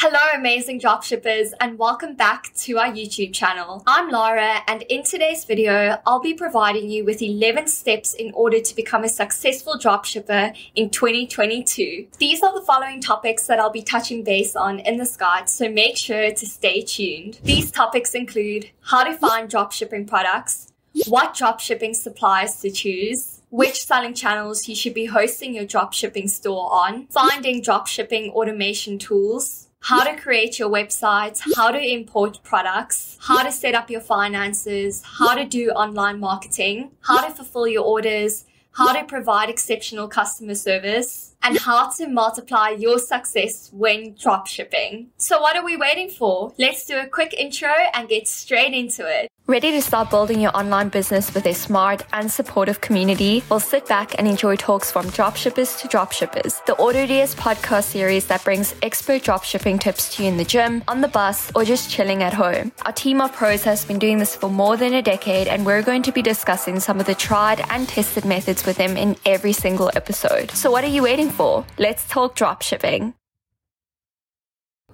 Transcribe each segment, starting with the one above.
Hello, amazing dropshippers, and welcome back to our YouTube channel. I'm Lara, and in today's video, I'll be providing you with 11 steps in order to become a successful dropshipper in 2022. These are the following topics that I'll be touching base on in this guide, so make sure to stay tuned. These topics include how to find dropshipping products, what dropshipping suppliers to choose, which selling channels you should be hosting your dropshipping store on, finding dropshipping automation tools, how to create your website, how to import products, how to set up your finances, how to do online marketing, how to fulfill your orders, how to provide exceptional customer service, and how to multiply your success when dropshipping. So, what are we waiting for? Let's do a quick intro and get straight into it. Ready to start building your online business with a smart and supportive community? Well, sit back and enjoy talks from dropshippers to dropshippers, the AutoDS podcast series that brings expert dropshipping tips to you in the gym, on the bus, or just chilling at home. Our team of pros has been doing this for more than a decade, and we're going to be discussing some of the tried and tested methods with them in every single episode. So, what are you waiting for? Let's talk dropshipping.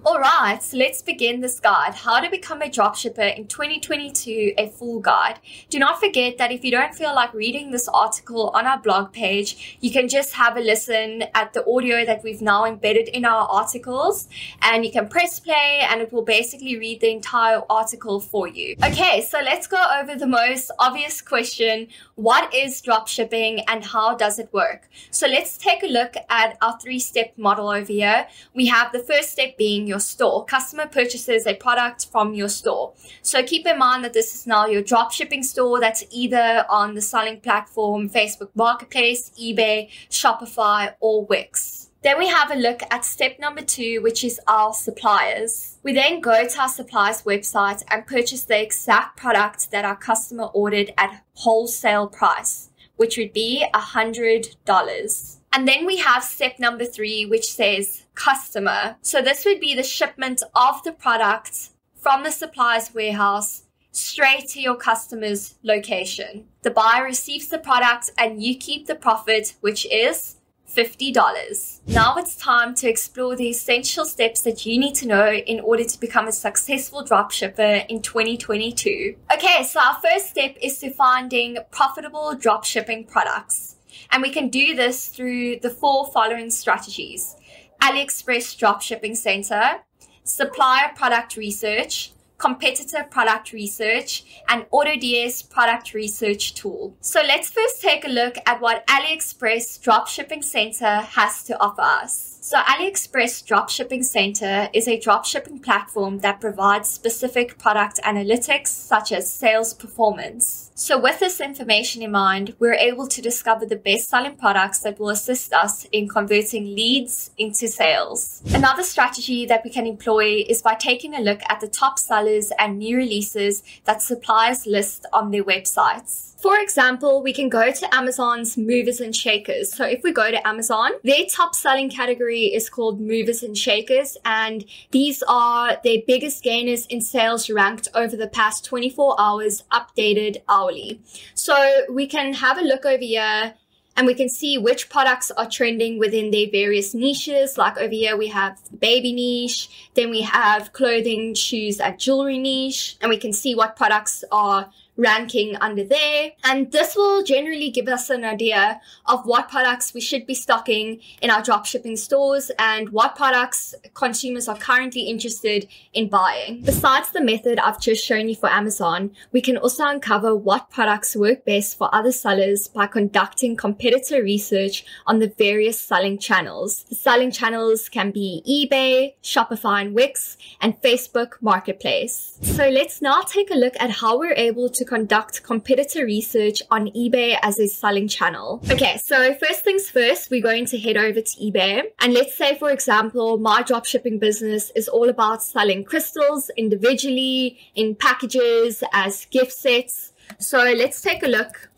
All right, so let's begin this guide How to Become a Dropshipper in 2022, a full guide. Do not forget that if you don't feel like reading this article on our blog page, you can just have a listen at the audio that we've now embedded in our articles, and you can press play and it will basically read the entire article for you. Okay, so let's go over the most obvious question What is dropshipping and how does it work? So let's take a look at our three step model over here. We have the first step being your your store. Customer purchases a product from your store. So keep in mind that this is now your drop shipping store that's either on the selling platform, Facebook Marketplace, eBay, Shopify, or Wix. Then we have a look at step number two, which is our suppliers. We then go to our suppliers website and purchase the exact product that our customer ordered at wholesale price, which would be $100. And then we have step number three, which says customer. So this would be the shipment of the product from the supplier's warehouse straight to your customer's location. The buyer receives the product and you keep the profit, which is $50. Now it's time to explore the essential steps that you need to know in order to become a successful dropshipper in 2022. Okay, so our first step is to finding profitable dropshipping products. And we can do this through the four following strategies AliExpress Dropshipping Center, supplier product research, competitor product research, and AutoDS product research tool. So let's first take a look at what AliExpress Dropshipping Center has to offer us. So, AliExpress Dropshipping Center is a dropshipping platform that provides specific product analytics such as sales performance. So, with this information in mind, we're able to discover the best selling products that will assist us in converting leads into sales. Another strategy that we can employ is by taking a look at the top sellers and new releases that suppliers list on their websites. For example, we can go to Amazon's movers and shakers. So if we go to Amazon, their top selling category is called movers and shakers. And these are their biggest gainers in sales ranked over the past 24 hours, updated hourly. So we can have a look over here and we can see which products are trending within their various niches. Like over here, we have the baby niche, then we have clothing, shoes, and jewelry niche, and we can see what products are ranking under there. And this will generally give us an idea of what products we should be stocking in our dropshipping stores and what products consumers are currently interested in buying. Besides the method I've just shown you for Amazon, we can also uncover what products work best for other sellers by conducting competitor research on the various selling channels. The selling channels can be eBay, Shopify and Wix, and Facebook Marketplace. So let's now take a look at how we're able to conduct competitor research on eBay as a selling channel. Okay, so first things first, we're going to head over to eBay. And let's say, for example, my dropshipping business is all about selling crystals individually in packages as gift sets. So let's take a look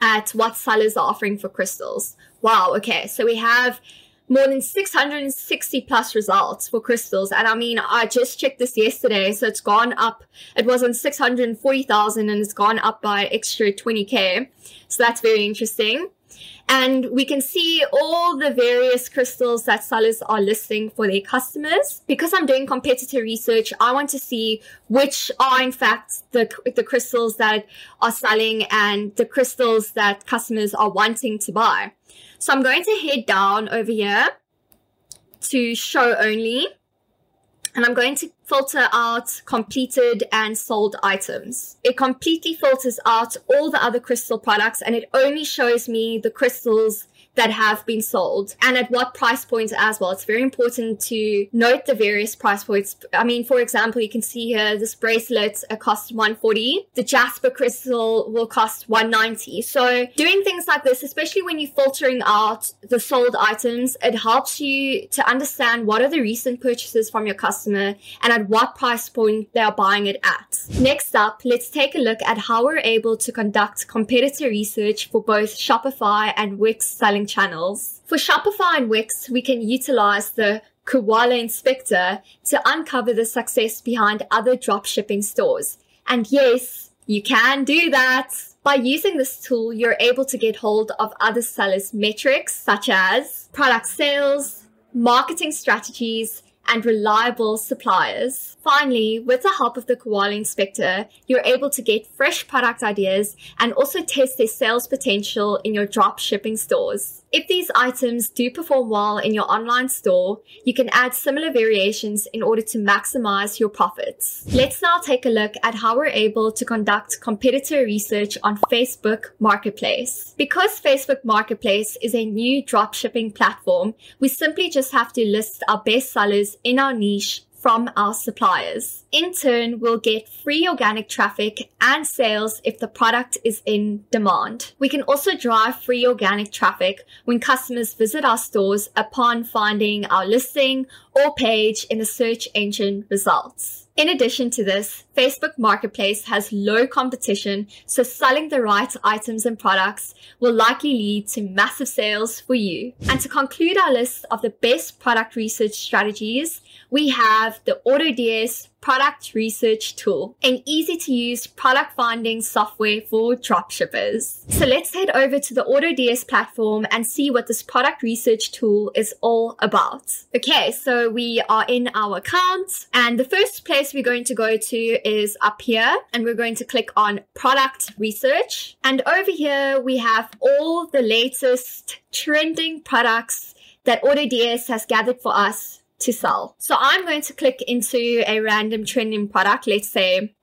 at what sellers are offering for crystals. Wow, okay, so we have more than 660 plus results for crystals. And I mean, I just checked this yesterday. So it's gone up. It was on 640,000 and it's gone up by extra 20K. So that's very interesting. And we can see all the various crystals that sellers are listing for their customers. Because I'm doing competitor research, I want to see which are in fact the, the crystals that are selling and the crystals that customers are wanting to buy. So I'm going to head down over here to show only and I'm going to filter out completed and sold items. It completely filters out all the other crystal products and it only shows me the crystals that have been sold and at what price points as well. It's very important to note the various price points. I mean, for example, you can see here this bracelet costs 140. The Jasper crystal will cost 190. So doing things like this, especially when you're filtering out the sold items, it helps you to understand what are the recent purchases from your customer and at what price point they are buying it at. Next up, let's take a look at how we're able to conduct competitor research for both Shopify and Wix selling channels. For Shopify and Wix, we can utilize the Koala Inspector to uncover the success behind other dropshipping stores. And yes, you can do that. By using this tool, you're able to get hold of other sellers' metrics such as product sales, marketing strategies, and reliable suppliers. Finally, with the help of the Koala Inspector, you're able to get fresh product ideas and also test their sales potential in your drop shipping stores. If these items do perform well in your online store, you can add similar variations in order to maximize your profits. Let's now take a look at how we're able to conduct competitor research on Facebook Marketplace. Because Facebook Marketplace is a new dropshipping platform, we simply just have to list our best sellers in our niche from our suppliers. In turn, we'll get free organic traffic and sales if the product is in demand. We can also drive free organic traffic when customers visit our stores upon finding our listing or page in the search engine results. In addition to this, Facebook Marketplace has low competition, so selling the right items and products will likely lead to massive sales for you. And to conclude our list of the best product research strategies, we have the AutoDS product research tool, an easy to use product finding software for dropshippers. So let's head over to the AutoDS platform and see what this product research tool is all about. Okay, so we are in our account and the first place we're going to go to is up here and we're going to click on product research. And over here we have all the latest trending products that AutoDS has gathered for us to sell. So I'm going to click into a random trending product. Let's say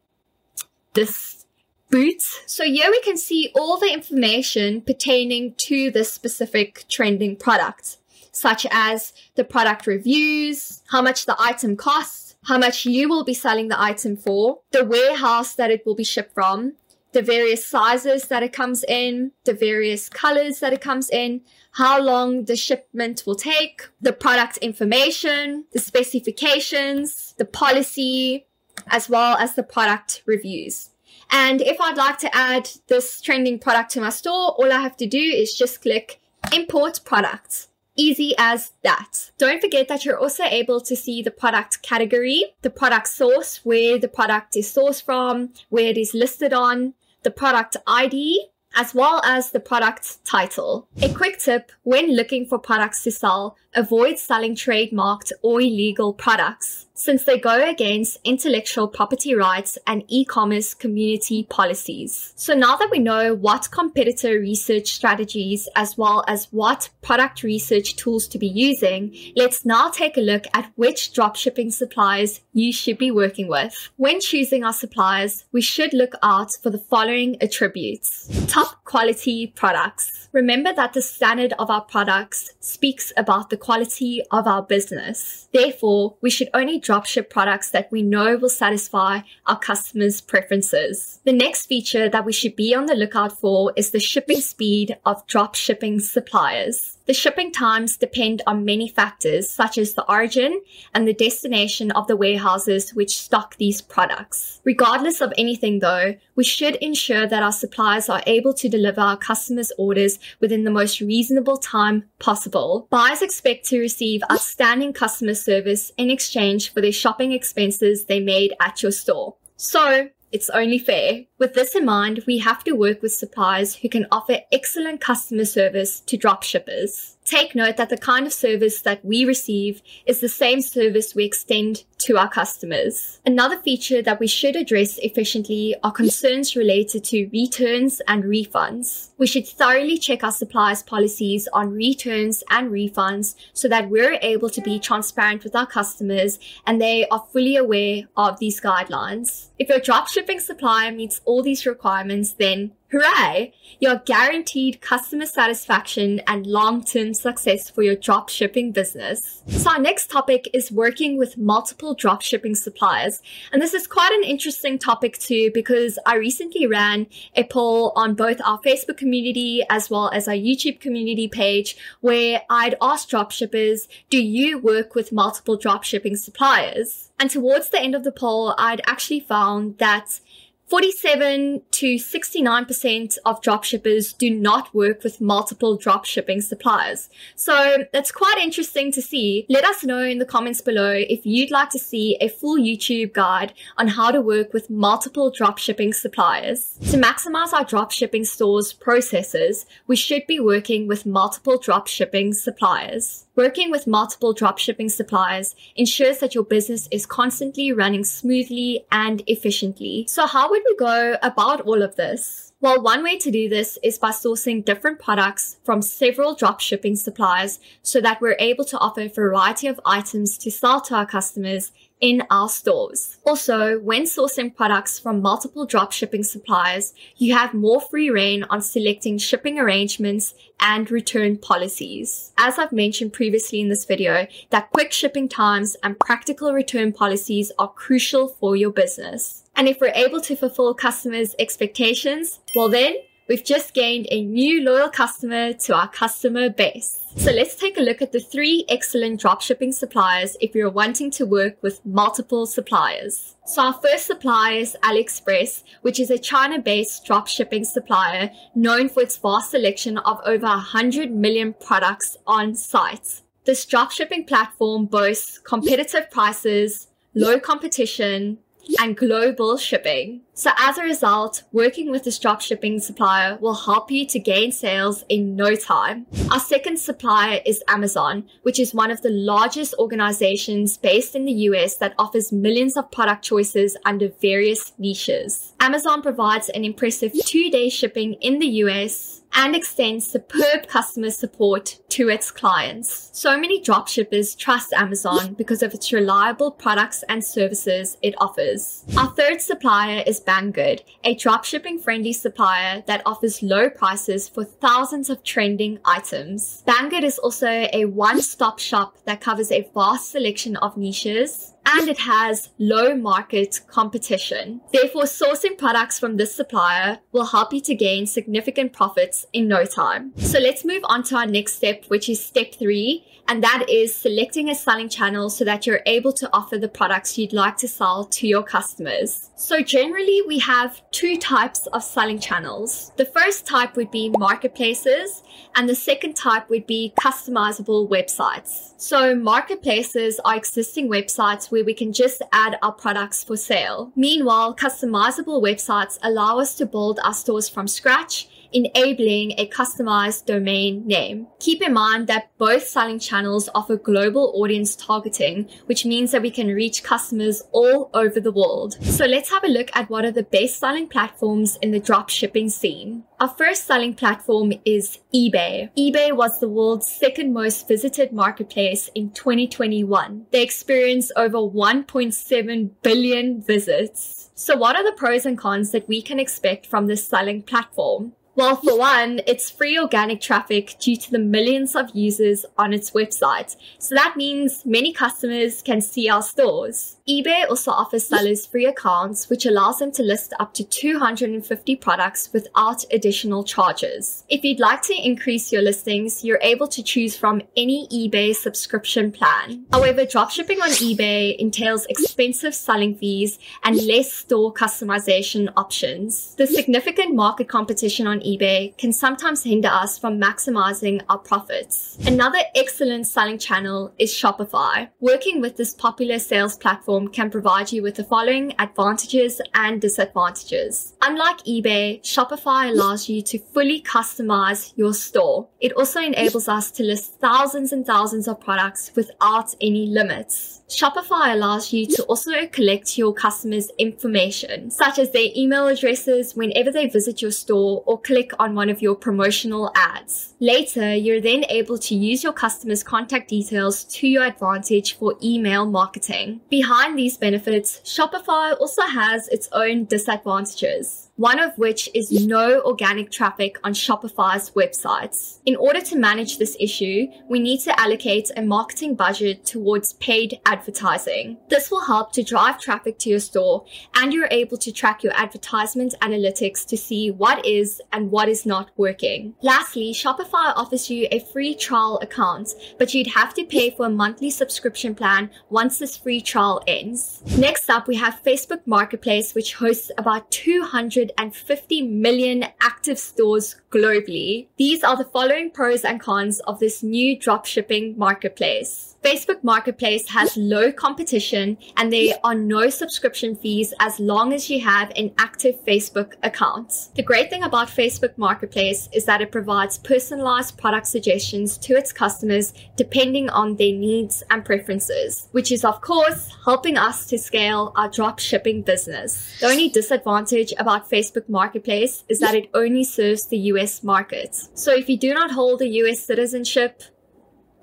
this boot. So here we can see all the information pertaining to this specific trending product, such as the product reviews, how much the item costs, how much you will be selling the item for, the warehouse that it will be shipped from, the various sizes that it comes in, the various colors that it comes in, how long the shipment will take, the product information, the specifications, the policy, as well as the product reviews. And if I'd like to add this trending product to my store, all I have to do is just click import product. Easy as that. Don't forget that you're also able to see the product category, the product source, where the product is sourced from, where it is listed on, the product ID, as well as the product title. A quick tip when looking for products to sell, avoid selling trademarked or illegal products since they go against intellectual property rights and e-commerce community policies. So now that we know what competitor research strategies as well as what product research tools to be using, let's now take a look at which dropshipping suppliers you should be working with. When choosing our suppliers, we should look out for the following attributes. Top quality products. Remember that the standard of our products speaks about the quality of our business. Therefore, we should only dropship products that we know will satisfy our customers' preferences. The next feature that we should be on the lookout for is the shipping speed of dropshipping suppliers. The shipping times depend on many factors, such as the origin and the destination of the warehouses which stock these products. Regardless of anything though, we should ensure that our suppliers are able to deliver our customers' orders within the most reasonable time possible. Buyers expect to receive outstanding customer service in exchange for their shopping expenses they made at your store. So, It's only fair. With this in mind, we have to work with suppliers who can offer excellent customer service to dropshippers. Take note that the kind of service that we receive is the same service we extend to our customers. Another feature that we should address efficiently are concerns related to returns and refunds. We should thoroughly check our suppliers' policies on returns and refunds so that we're able to be transparent with our customers and they are fully aware of these guidelines. If your dropshipping supplier meets all these requirements, then Hooray! You're guaranteed customer satisfaction and long-term success for your dropshipping business. So our next topic is working with multiple dropshipping suppliers. And this is quite an interesting topic too, because I recently ran a poll on both our Facebook community as well as our YouTube community page where I'd asked dropshippers, do you work with multiple dropshipping suppliers? And towards the end of the poll, I'd actually found that 47 to 69% of dropshippers do not work with multiple dropshipping suppliers. So that's quite interesting to see. Let us know in the comments below if you'd like to see a full YouTube guide on how to work with multiple dropshipping suppliers. To maximize our dropshipping stores processes, we should be working with multiple dropshipping suppliers. Working with multiple dropshipping suppliers ensures that your business is constantly running smoothly and efficiently. So how would we go about all of this? Well, one way to do this is by sourcing different products from several dropshipping suppliers so that we're able to offer a variety of items to sell to our customers in our stores. Also, when sourcing products from multiple dropshipping suppliers, you have more free reign on selecting shipping arrangements and return policies. As I've mentioned previously in this video, that quick shipping times and practical return policies are crucial for your business. And if we're able to fulfill customers' expectations, well then we've just gained a new loyal customer to our customer base. So let's take a look at the three excellent dropshipping suppliers if you're wanting to work with multiple suppliers. So our first supplier is AliExpress, which is a China-based dropshipping supplier known for its vast selection of over 100 million products on site. This dropshipping platform boasts competitive prices, low competition, and global shipping. So as a result, working with this dropshipping supplier will help you to gain sales in no time. Our second supplier is Amazon, which is one of the largest organizations based in the US that offers millions of product choices under various niches. Amazon provides an impressive two day shipping in the US and extends superb customer support to its clients. So many dropshippers trust Amazon because of its reliable products and services it offers. Our third supplier is Banggood, a dropshipping friendly supplier that offers low prices for thousands of trending items. Banggood is also a one stop shop that covers a vast selection of niches and it has low market competition. Therefore, sourcing products from this supplier will help you to gain significant profits in no time. So let's move on to our next step, which is step three, and that is selecting a selling channel so that you're able to offer the products you'd like to sell to your customers. So generally, we have two types of selling channels. The first type would be marketplaces, and the second type would be customizable websites. So marketplaces are existing websites where we can just add our products for sale. Meanwhile, customizable websites allow us to build our stores from scratch enabling a customized domain name. Keep in mind that both selling channels offer global audience targeting, which means that we can reach customers all over the world. So let's have a look at what are the best selling platforms in the drop shipping scene. Our first selling platform is eBay. eBay was the world's second most visited marketplace in 2021. They experienced over 1.7 billion visits. So what are the pros and cons that we can expect from this selling platform? Well, for one, it's free organic traffic due to the millions of users on its website. So that means many customers can see our stores. eBay also offers sellers free accounts, which allows them to list up to 250 products without additional charges. If you'd like to increase your listings, you're able to choose from any eBay subscription plan. However, dropshipping on eBay entails expensive selling fees and less store customization options. The significant market competition on eBay can sometimes hinder us from maximizing our profits. Another excellent selling channel is Shopify. Working with this popular sales platform can provide you with the following advantages and disadvantages. Unlike eBay, Shopify allows you to fully customize your store. It also enables us to list thousands and thousands of products without any limits. Shopify allows you to also collect your customers' information, such as their email addresses whenever they visit your store or click on one of your promotional ads. Later, you're then able to use your customers' contact details to your advantage for email marketing. Behind these benefits, Shopify also has its own disadvantages one of which is no organic traffic on Shopify's websites. In order to manage this issue, we need to allocate a marketing budget towards paid advertising. This will help to drive traffic to your store and you're able to track your advertisement analytics to see what is and what is not working. Lastly, Shopify offers you a free trial account, but you'd have to pay for a monthly subscription plan once this free trial ends. Next up, we have Facebook Marketplace, which hosts about 200 150 million active stores globally. These are the following pros and cons of this new dropshipping marketplace. Facebook Marketplace has low competition and there are no subscription fees as long as you have an active Facebook account. The great thing about Facebook Marketplace is that it provides personalized product suggestions to its customers depending on their needs and preferences, which is of course helping us to scale our drop shipping business. The only disadvantage about Facebook Marketplace is that it only serves the US market. So if you do not hold a US citizenship,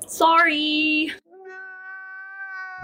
sorry.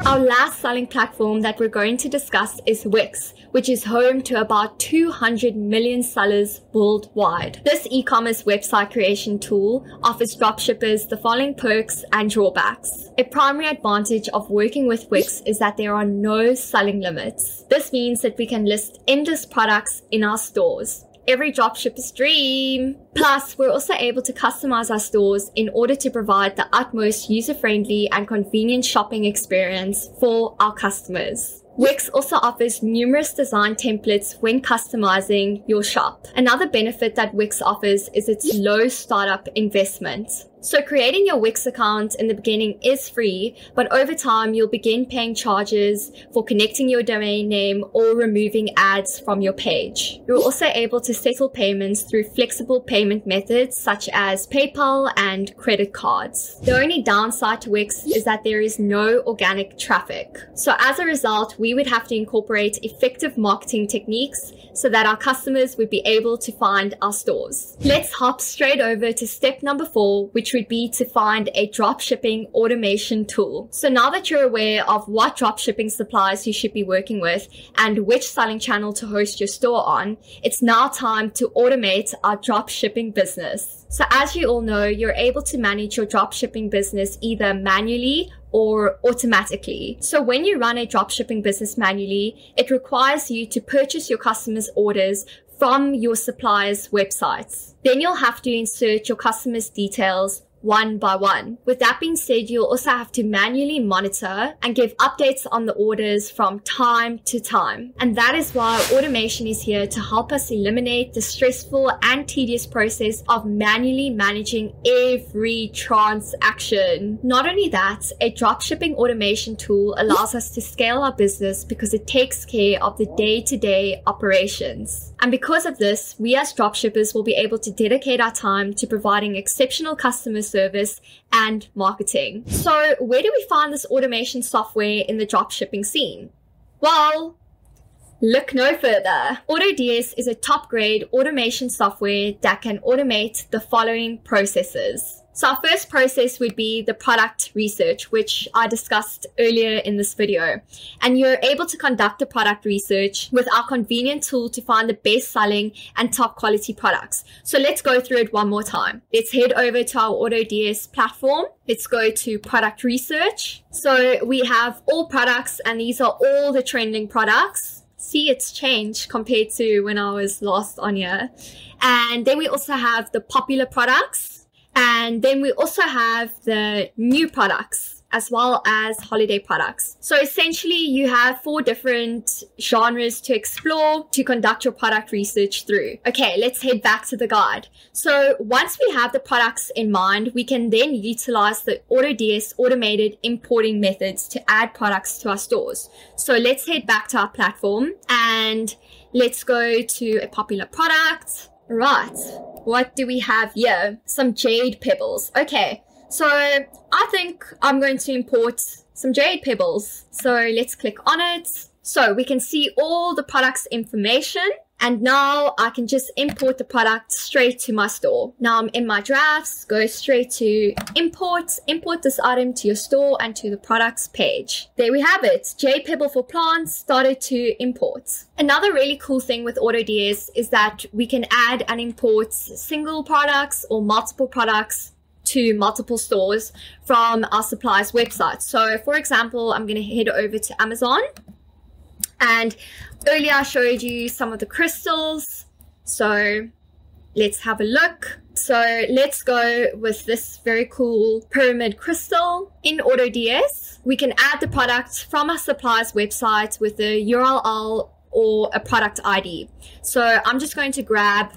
Our last selling platform that we're going to discuss is Wix, which is home to about 200 million sellers worldwide. This e-commerce website creation tool offers dropshippers the following perks and drawbacks. A primary advantage of working with Wix is that there are no selling limits. This means that we can list endless products in our stores every dropshipper's dream. Plus, we're also able to customize our stores in order to provide the utmost user friendly and convenient shopping experience for our customers. Wix also offers numerous design templates when customizing your shop. Another benefit that Wix offers is its low startup investment. So creating your Wix account in the beginning is free, but over time you'll begin paying charges for connecting your domain name or removing ads from your page. You're also able to settle payments through flexible payment methods such as PayPal and credit cards. The only downside to Wix is that there is no organic traffic. So as a result, we would have to incorporate effective marketing techniques so that our customers would be able to find our stores. Let's hop straight over to step number four, which which would be to find a dropshipping automation tool. So now that you're aware of what dropshipping suppliers you should be working with and which selling channel to host your store on, it's now time to automate our dropshipping business. So as you all know, you're able to manage your dropshipping business either manually or automatically. So when you run a dropshipping business manually, it requires you to purchase your customers' orders from your supplier's websites. Then you'll have to insert your customer's details one by one. With that being said, you'll also have to manually monitor and give updates on the orders from time to time. And that is why automation is here to help us eliminate the stressful and tedious process of manually managing every transaction. Not only that, a dropshipping automation tool allows us to scale our business because it takes care of the day to day operations. And because of this, we as dropshippers will be able to dedicate our time to providing exceptional customers service and marketing. So, where do we find this automation software in the dropshipping scene? Well, Look no further. AutoDS is a top grade automation software that can automate the following processes. So our first process would be the product research, which I discussed earlier in this video. And you're able to conduct the product research with our convenient tool to find the best selling and top quality products. So let's go through it one more time. Let's head over to our AutoDS platform. Let's go to product research. So we have all products and these are all the trending products. See, it's changed compared to when I was last on here. And then we also have the popular products and then we also have the new products. as well as holiday products. So essentially, you have four different genres to explore to conduct your product research through. Okay, let's head back to the guide. So once we have the products in mind, we can then utilize the AutoDS automated importing methods to add products to our stores. So let's head back to our platform and let's go to a popular product. Right. What do we have here? Some jade pebbles. Okay. So I think I'm going to import some jade pebbles. So let's click on it. So we can see all the product's information and now I can just import the product straight to my store. Now I'm in my drafts, go straight to import, import this item to your store and to the products page. There we have it. Jade Pebble for plants started to import. Another really cool thing with AutoDS is that we can add and import single products or multiple products to multiple stores from our suppliers website. So for example, I'm going to head over to Amazon and earlier I showed you some of the crystals. So let's have a look. So let's go with this very cool pyramid crystal in AutoDS. We can add the product from our supplier's website with a URL or a product ID. So I'm just going to grab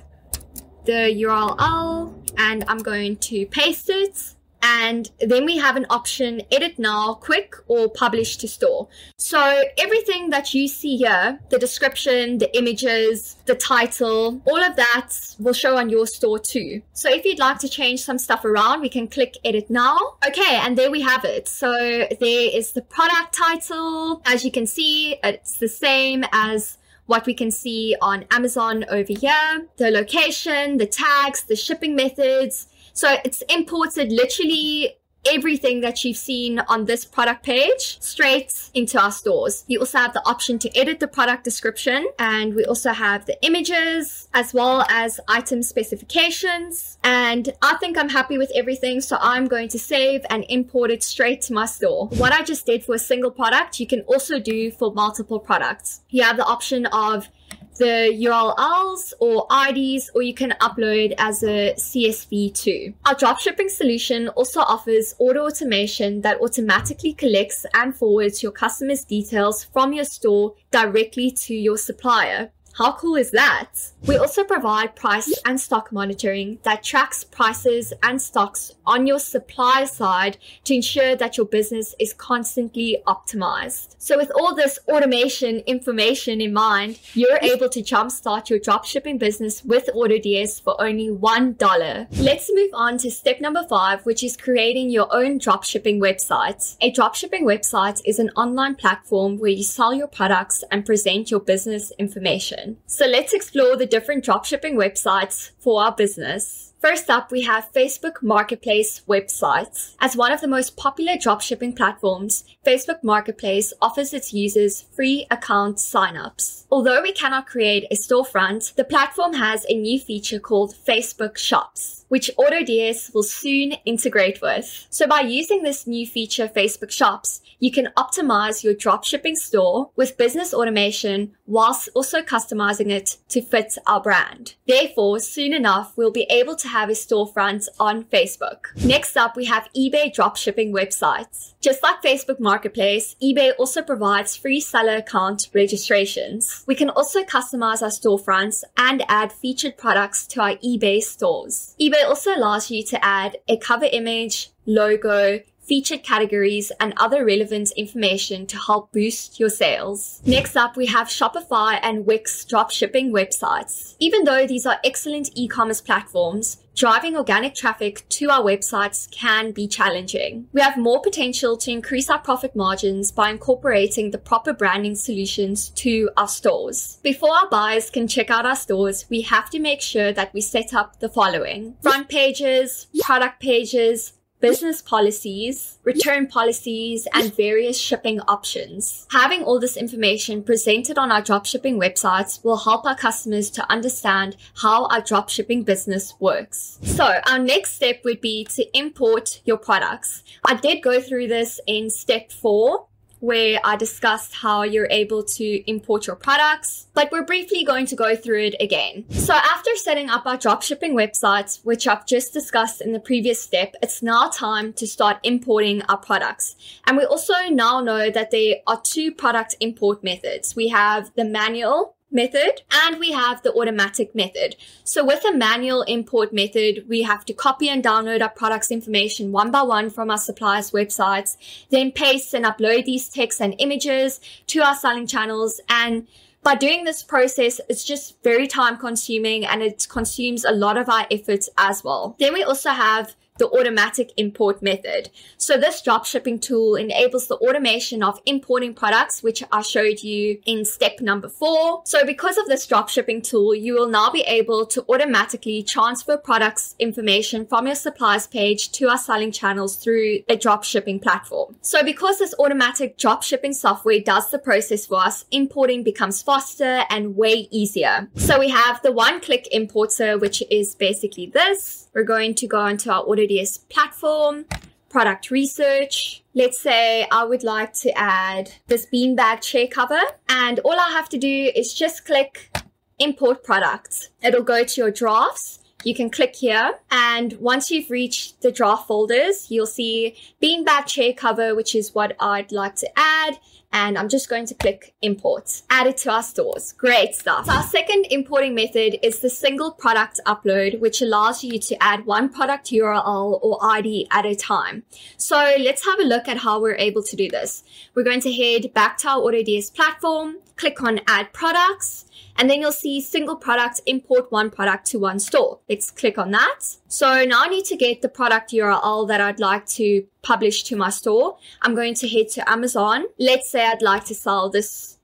the URL and I'm going to paste it and then we have an option edit now, quick, or publish to store. So everything that you see here, the description, the images, the title, all of that will show on your store too. So if you'd like to change some stuff around, we can click edit now. Okay, and there we have it. So there is the product title. As you can see, it's the same as what we can see on Amazon over here, the location, the tags, the shipping methods, so it's imported literally everything that you've seen on this product page straight into our stores. You also have the option to edit the product description and we also have the images as well as item specifications. And I think I'm happy with everything. So I'm going to save and import it straight to my store. What I just did for a single product, you can also do for multiple products. You have the option of the URLs or IDs, or you can upload as a CSV too. Our dropshipping solution also offers auto automation that automatically collects and forwards your customers' details from your store directly to your supplier. How cool is that? We also provide price and stock monitoring that tracks prices and stocks on your supply side to ensure that your business is constantly optimized. So with all this automation information in mind, you're able to jumpstart your dropshipping business with AutoDS for only $1. Let's move on to step number five, which is creating your own dropshipping website. A dropshipping website is an online platform where you sell your products and present your business information. So let's explore the different dropshipping websites for our business. First up, we have Facebook Marketplace websites. As one of the most popular dropshipping platforms, Facebook Marketplace offers its users free account signups. Although we cannot create a storefront, the platform has a new feature called Facebook Shops, which AutoDS will soon integrate with. So by using this new feature, Facebook Shops, you can optimize your dropshipping store with business automation whilst also customizing it to fit our brand. Therefore, soon enough, we'll be able to have a storefront on Facebook. Next up, we have eBay dropshipping websites. Just like Facebook Marketplace, eBay also provides free seller account registrations. We can also customize our storefronts and add featured products to our eBay stores. eBay also allows you to add a cover image, logo, featured categories, and other relevant information to help boost your sales. Next up, we have Shopify and Wix dropshipping websites. Even though these are excellent e-commerce platforms, driving organic traffic to our websites can be challenging. We have more potential to increase our profit margins by incorporating the proper branding solutions to our stores. Before our buyers can check out our stores, we have to make sure that we set up the following front pages, product pages, business policies, return policies, and various shipping options. Having all this information presented on our dropshipping websites will help our customers to understand how our dropshipping business works. So our next step would be to import your products. I did go through this in step four where I discussed how you're able to import your products, but we're briefly going to go through it again. So after setting up our dropshipping websites, which I've just discussed in the previous step, it's now time to start importing our products. And we also now know that there are two product import methods. We have the manual method and we have the automatic method. So with a manual import method, we have to copy and download our products information one by one from our suppliers websites, then paste and upload these texts and images to our selling channels. And by doing this process, it's just very time consuming and it consumes a lot of our efforts as well. Then we also have the automatic import method. So this dropshipping tool enables the automation of importing products, which I showed you in step number four. So because of this dropshipping tool, you will now be able to automatically transfer products information from your suppliers page to our selling channels through a dropshipping platform. So because this automatic dropshipping software does the process for us, importing becomes faster and way easier. So we have the one click importer, which is basically this. We're going to go into our AutoDS platform, product research. Let's say I would like to add this beanbag chair cover and all I have to do is just click import products. It'll go to your drafts. You can click here and once you've reached the draft folders, you'll see beanbag chair cover, which is what I'd like to add and I'm just going to click import, add it to our stores. Great stuff. So our second importing method is the single product upload, which allows you to add one product URL or ID at a time. So let's have a look at how we're able to do this. We're going to head back to our AutoDS platform, click on add products, and then you'll see single product, import one product to one store. Let's click on that. So now I need to get the product URL that I'd like to publish to my store. I'm going to head to Amazon. Let's say I'd like to sell this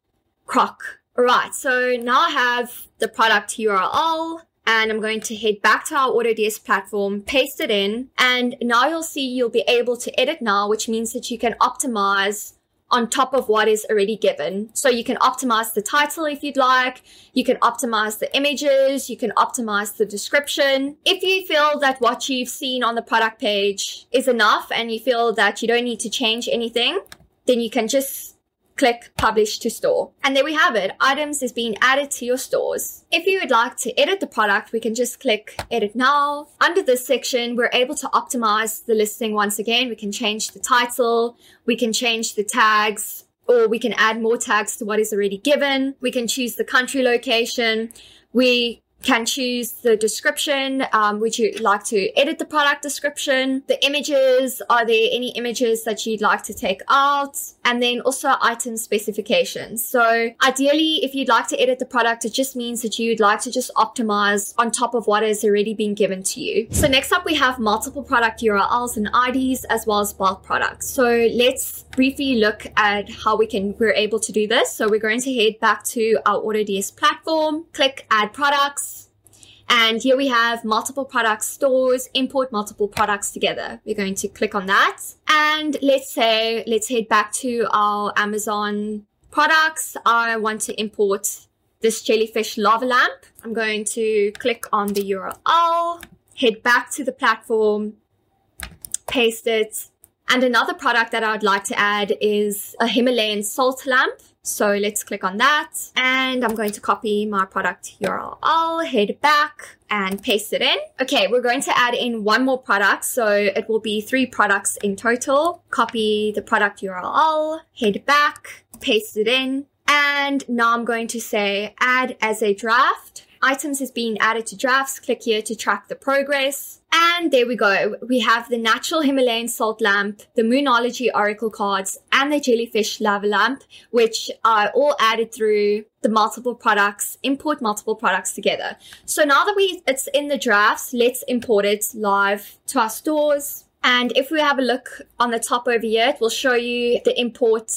crock. All right. So now I have the product URL and I'm going to head back to our AutoDS platform, paste it in, and now you'll see you'll be able to edit now, which means that you can optimize on top of what is already given. So you can optimize the title if you'd like. You can optimize the images. You can optimize the description. If you feel that what you've seen on the product page is enough and you feel that you don't need to change anything, then you can just click publish to store. And there we have it. Items is being added to your stores. If you would like to edit the product, we can just click edit now. Under this section, we're able to optimize the listing once again. We can change the title. We can change the tags or we can add more tags to what is already given. We can choose the country location. We can choose the description. Um, would you like to edit the product description? The images, are there any images that you'd like to take out? And then also item specifications. So ideally, if you'd like to edit the product, it just means that you'd like to just optimize on top of what has already been given to you. So next up, we have multiple product URLs and IDs as well as bulk products. So let's briefly look at how we can, we're able to do this. So we're going to head back to our AutoDS platform, click add products, and here we have multiple product stores, import multiple products together. We're going to click on that. And let's say, let's head back to our Amazon products. I want to import this jellyfish lava lamp. I'm going to click on the URL, head back to the platform, paste it. And another product that I would like to add is a Himalayan salt lamp. So let's click on that and I'm going to copy my product URL, head back and paste it in. Okay, we're going to add in one more product. So it will be three products in total. Copy the product URL, head back, paste it in. And now I'm going to say add as a draft. Items has been added to drafts. Click here to track the progress. And there we go. We have the natural Himalayan salt lamp, the Moonology Oracle cards, and the jellyfish lava lamp, which are all added through the multiple products, import multiple products together. So now that we it's in the drafts, let's import it live to our stores. And if we have a look on the top over here, it will show you the import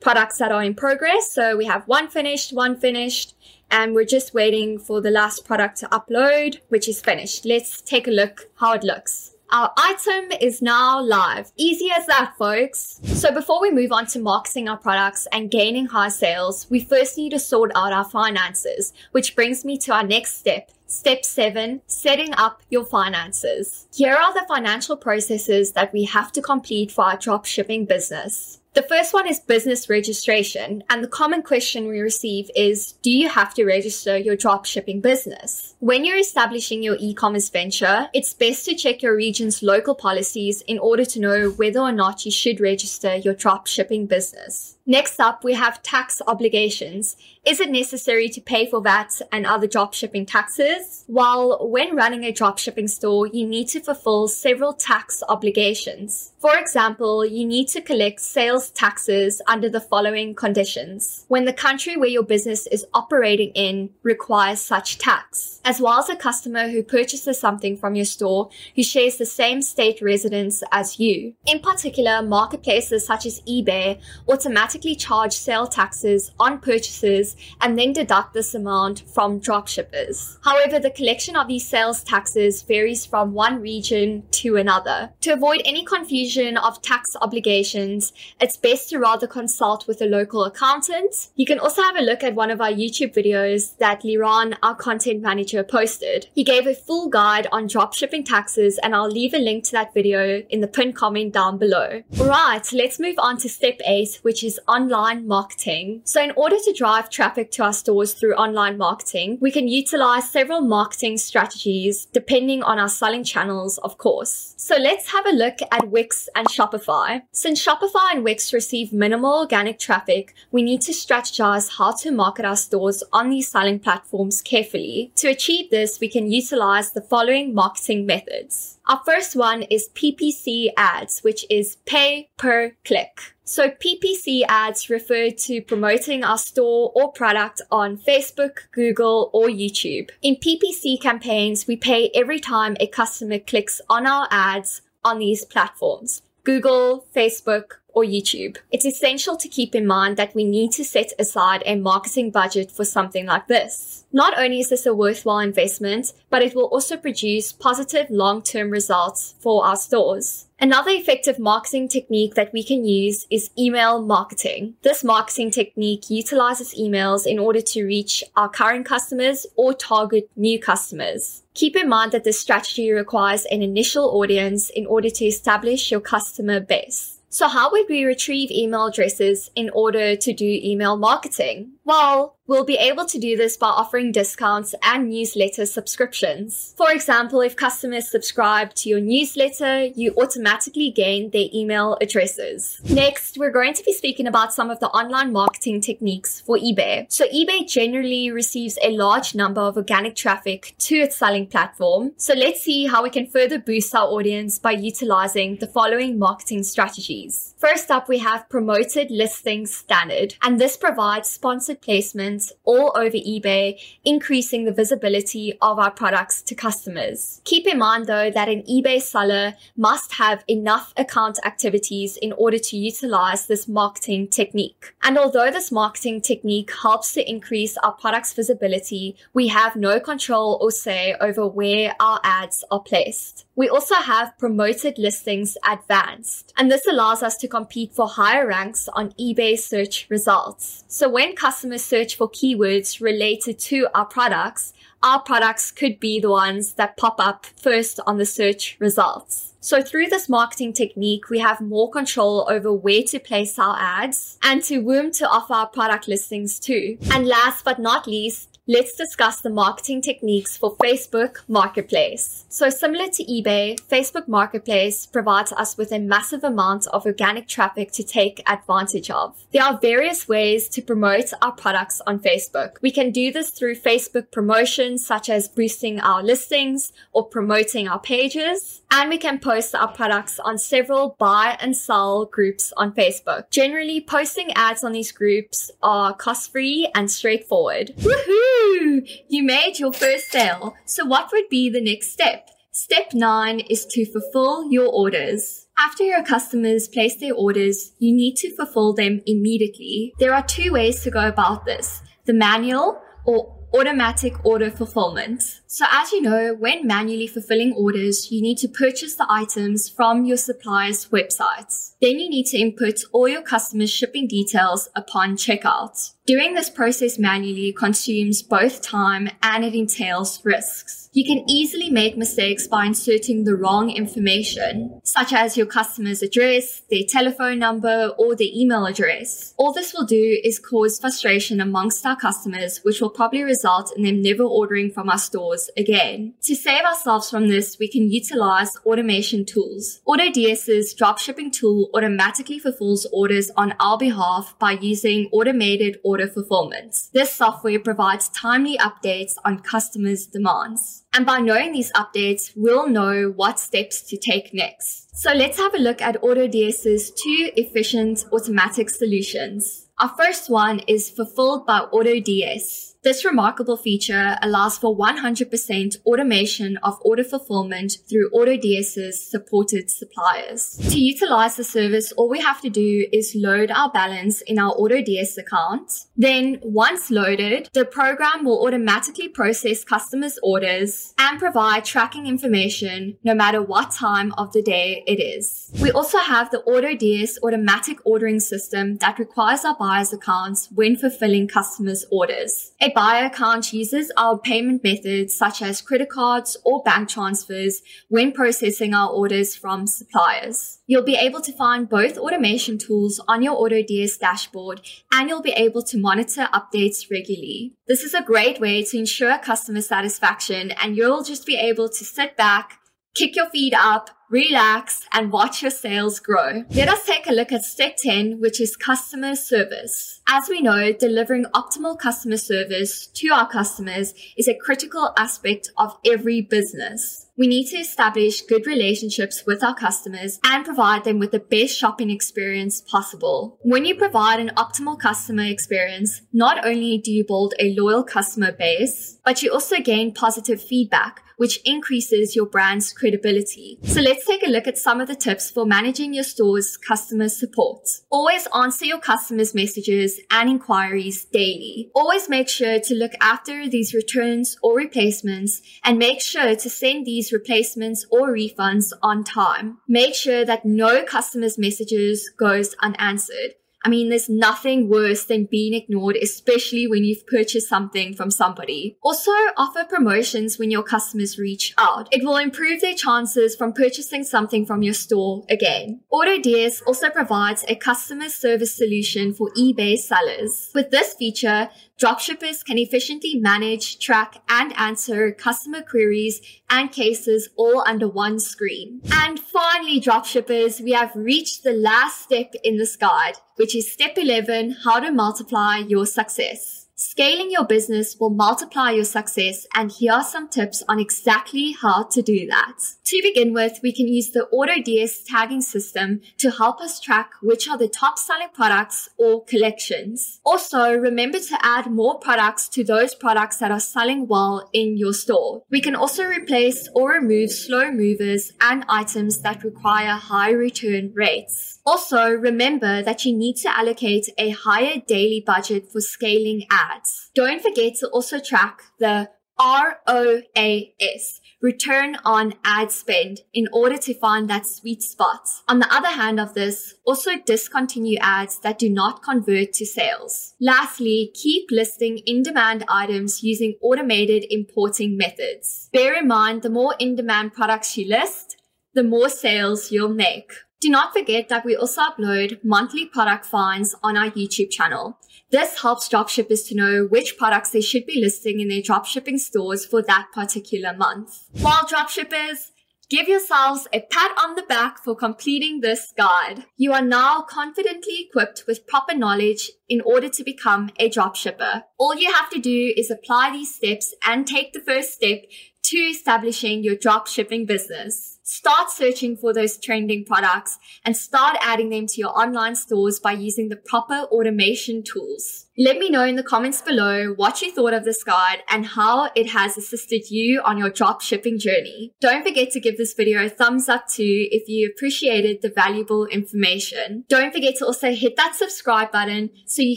products that are in progress. So we have one finished, one finished, and we're just waiting for the last product to upload, which is finished. Let's take a look how it looks. Our item is now live. Easy as that, folks. So before we move on to marketing our products and gaining high sales, we first need to sort out our finances, which brings me to our next step. Step seven, setting up your finances. Here are the financial processes that we have to complete for our drop shipping business. The first one is business registration. And the common question we receive is Do you have to register your dropshipping business? When you're establishing your e commerce venture, it's best to check your region's local policies in order to know whether or not you should register your dropshipping business. Next up, we have tax obligations. Is it necessary to pay for VAT and other dropshipping taxes? While when running a dropshipping store, you need to fulfill several tax obligations. For example, you need to collect sales taxes under the following conditions. When the country where your business is operating in requires such tax, as well as a customer who purchases something from your store who shares the same state residence as you. In particular, marketplaces such as eBay automatically charge sale taxes on purchases and then deduct this amount from dropshippers. However, the collection of these sales taxes varies from one region to another. To avoid any confusion of tax obligations, it's best to rather consult with a local accountant. You can also have a look at one of our YouTube videos that Liran, our content manager, posted. He gave a full guide on dropshipping taxes, and I'll leave a link to that video in the pinned comment down below. Alright, let's move on to step 8, which is online marketing. So, in order to drive traffic to our stores through online marketing, we can utilize several marketing strategies depending on our selling channels, of course. So, let's have a look at Wix and Shopify. Since Shopify and Wix receive minimal organic traffic, we need to strategize how to market our stores on these selling platforms carefully. To achieve this, we can utilize the following marketing methods. Our first one is PPC ads, which is pay per click. So PPC ads refer to promoting our store or product on Facebook, Google, or YouTube. In PPC campaigns, we pay every time a customer clicks on our ads on these platforms. Google, Facebook, or YouTube. It's essential to keep in mind that we need to set aside a marketing budget for something like this. Not only is this a worthwhile investment, but it will also produce positive long-term results for our stores. Another effective marketing technique that we can use is email marketing. This marketing technique utilizes emails in order to reach our current customers or target new customers. Keep in mind that this strategy requires an initial audience in order to establish your customer base. So how would we retrieve email addresses in order to do email marketing? Well, we'll be able to do this by offering discounts and newsletter subscriptions. For example, if customers subscribe to your newsletter, you automatically gain their email addresses. Next, we're going to be speaking about some of the online marketing techniques for eBay. So eBay generally receives a large number of organic traffic to its selling platform. So let's see how we can further boost our audience by utilizing the following marketing strategies. First up, we have promoted listings standard, and this provides sponsored placements all over eBay, increasing the visibility of our products to customers. Keep in mind though that an eBay seller must have enough account activities in order to utilize this marketing technique. And although this marketing technique helps to increase our product's visibility, we have no control or say over where our ads are placed. We also have promoted listings advanced, and this allows us to compete for higher ranks on eBay search results. So when customers search for keywords related to our products, our products could be the ones that pop up first on the search results. So through this marketing technique, we have more control over where to place our ads and to whom to offer our product listings to. And last but not least, let's discuss the marketing techniques for Facebook Marketplace. So similar to eBay, Facebook Marketplace provides us with a massive amount of organic traffic to take advantage of. There are various ways to promote our products on Facebook. We can do this through Facebook promotions such as boosting our listings or promoting our pages. And we can post our products on several buy and sell groups on Facebook. Generally, posting ads on these groups are cost free and straightforward. Woohoo! You made your first sale. So what would be the next step? Step nine is to fulfill your orders. After your customers place their orders, you need to fulfill them immediately. There are two ways to go about this. The manual or automatic order fulfillment. So as you know, when manually fulfilling orders, you need to purchase the items from your supplier's websites. Then you need to input all your customers' shipping details upon checkout. Doing this process manually consumes both time and it entails risks. You can easily make mistakes by inserting the wrong information, such as your customer's address, their telephone number, or their email address. All this will do is cause frustration amongst our customers, which will probably result in them never ordering from our stores again. To save ourselves from this, we can utilize automation tools. AutoDS's dropshipping tool automatically fulfills orders on our behalf by using automated order fulfillment. This software provides timely updates on customers' demands. And by knowing these updates, we'll know what steps to take next. So let's have a look at AutoDS's two efficient automatic solutions. Our first one is fulfilled by AutoDS. This remarkable feature allows for 100% automation of order fulfillment through AutoDS's supported suppliers. To utilize the service, all we have to do is load our balance in our AutoDS account. Then once loaded, the program will automatically process customers' orders and provide tracking information no matter what time of the day it is. We also have the AutoDS automatic ordering system that requires our buyers' accounts when fulfilling customers' orders. It buyer account uses our payment methods such as credit cards or bank transfers when processing our orders from suppliers. You'll be able to find both automation tools on your AutoDS dashboard and you'll be able to monitor updates regularly. This is a great way to ensure customer satisfaction and you'll just be able to sit back, kick your feet up, relax, and watch your sales grow. Let us take a look at step 10, which is customer service. As we know, delivering optimal customer service to our customers is a critical aspect of every business. We need to establish good relationships with our customers and provide them with the best shopping experience possible. When you provide an optimal customer experience, not only do you build a loyal customer base, but you also gain positive feedback which increases your brand's credibility. So let's take a look at some of the tips for managing your store's customer support. Always answer your customers' messages and inquiries daily. Always make sure to look after these returns or replacements and make sure to send these replacements or refunds on time. Make sure that no customer's messages goes unanswered. I mean, there's nothing worse than being ignored, especially when you've purchased something from somebody. Also, offer promotions when your customers reach out. It will improve their chances from purchasing something from your store again. AutoDS also provides a customer service solution for eBay sellers. With this feature, Dropshippers can efficiently manage, track, and answer customer queries and cases all under one screen. And finally, dropshippers, we have reached the last step in this guide, which is step 11, how to multiply your success. Scaling your business will multiply your success, and here are some tips on exactly how to do that. To begin with, we can use the AutoDS tagging system to help us track which are the top selling products or collections. Also, remember to add more products to those products that are selling well in your store. We can also replace or remove slow movers and items that require high return rates. Also, remember that you need to allocate a higher daily budget for scaling ads. Don't forget to also track the ROAS, return on ad spend, in order to find that sweet spot. On the other hand of this, also discontinue ads that do not convert to sales. Lastly, keep listing in-demand items using automated importing methods. Bear in mind, the more in-demand products you list, the more sales you'll make. Do not forget that we also upload monthly product finds on our YouTube channel. This helps dropshippers to know which products they should be listing in their dropshipping stores for that particular month. While dropshippers, give yourselves a pat on the back for completing this guide. You are now confidently equipped with proper knowledge in order to become a dropshipper. All you have to do is apply these steps and take the first step to establishing your dropshipping business. Start searching for those trending products and start adding them to your online stores by using the proper automation tools. Let me know in the comments below what you thought of this guide and how it has assisted you on your drop shipping journey. Don't forget to give this video a thumbs up too if you appreciated the valuable information. Don't forget to also hit that subscribe button so you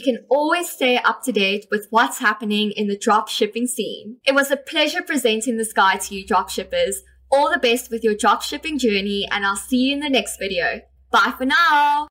can always stay up to date with what's happening in the drop shipping scene. It was a pleasure presenting this guide to you drop shippers. All the best with your drop shipping journey and I'll see you in the next video. Bye for now.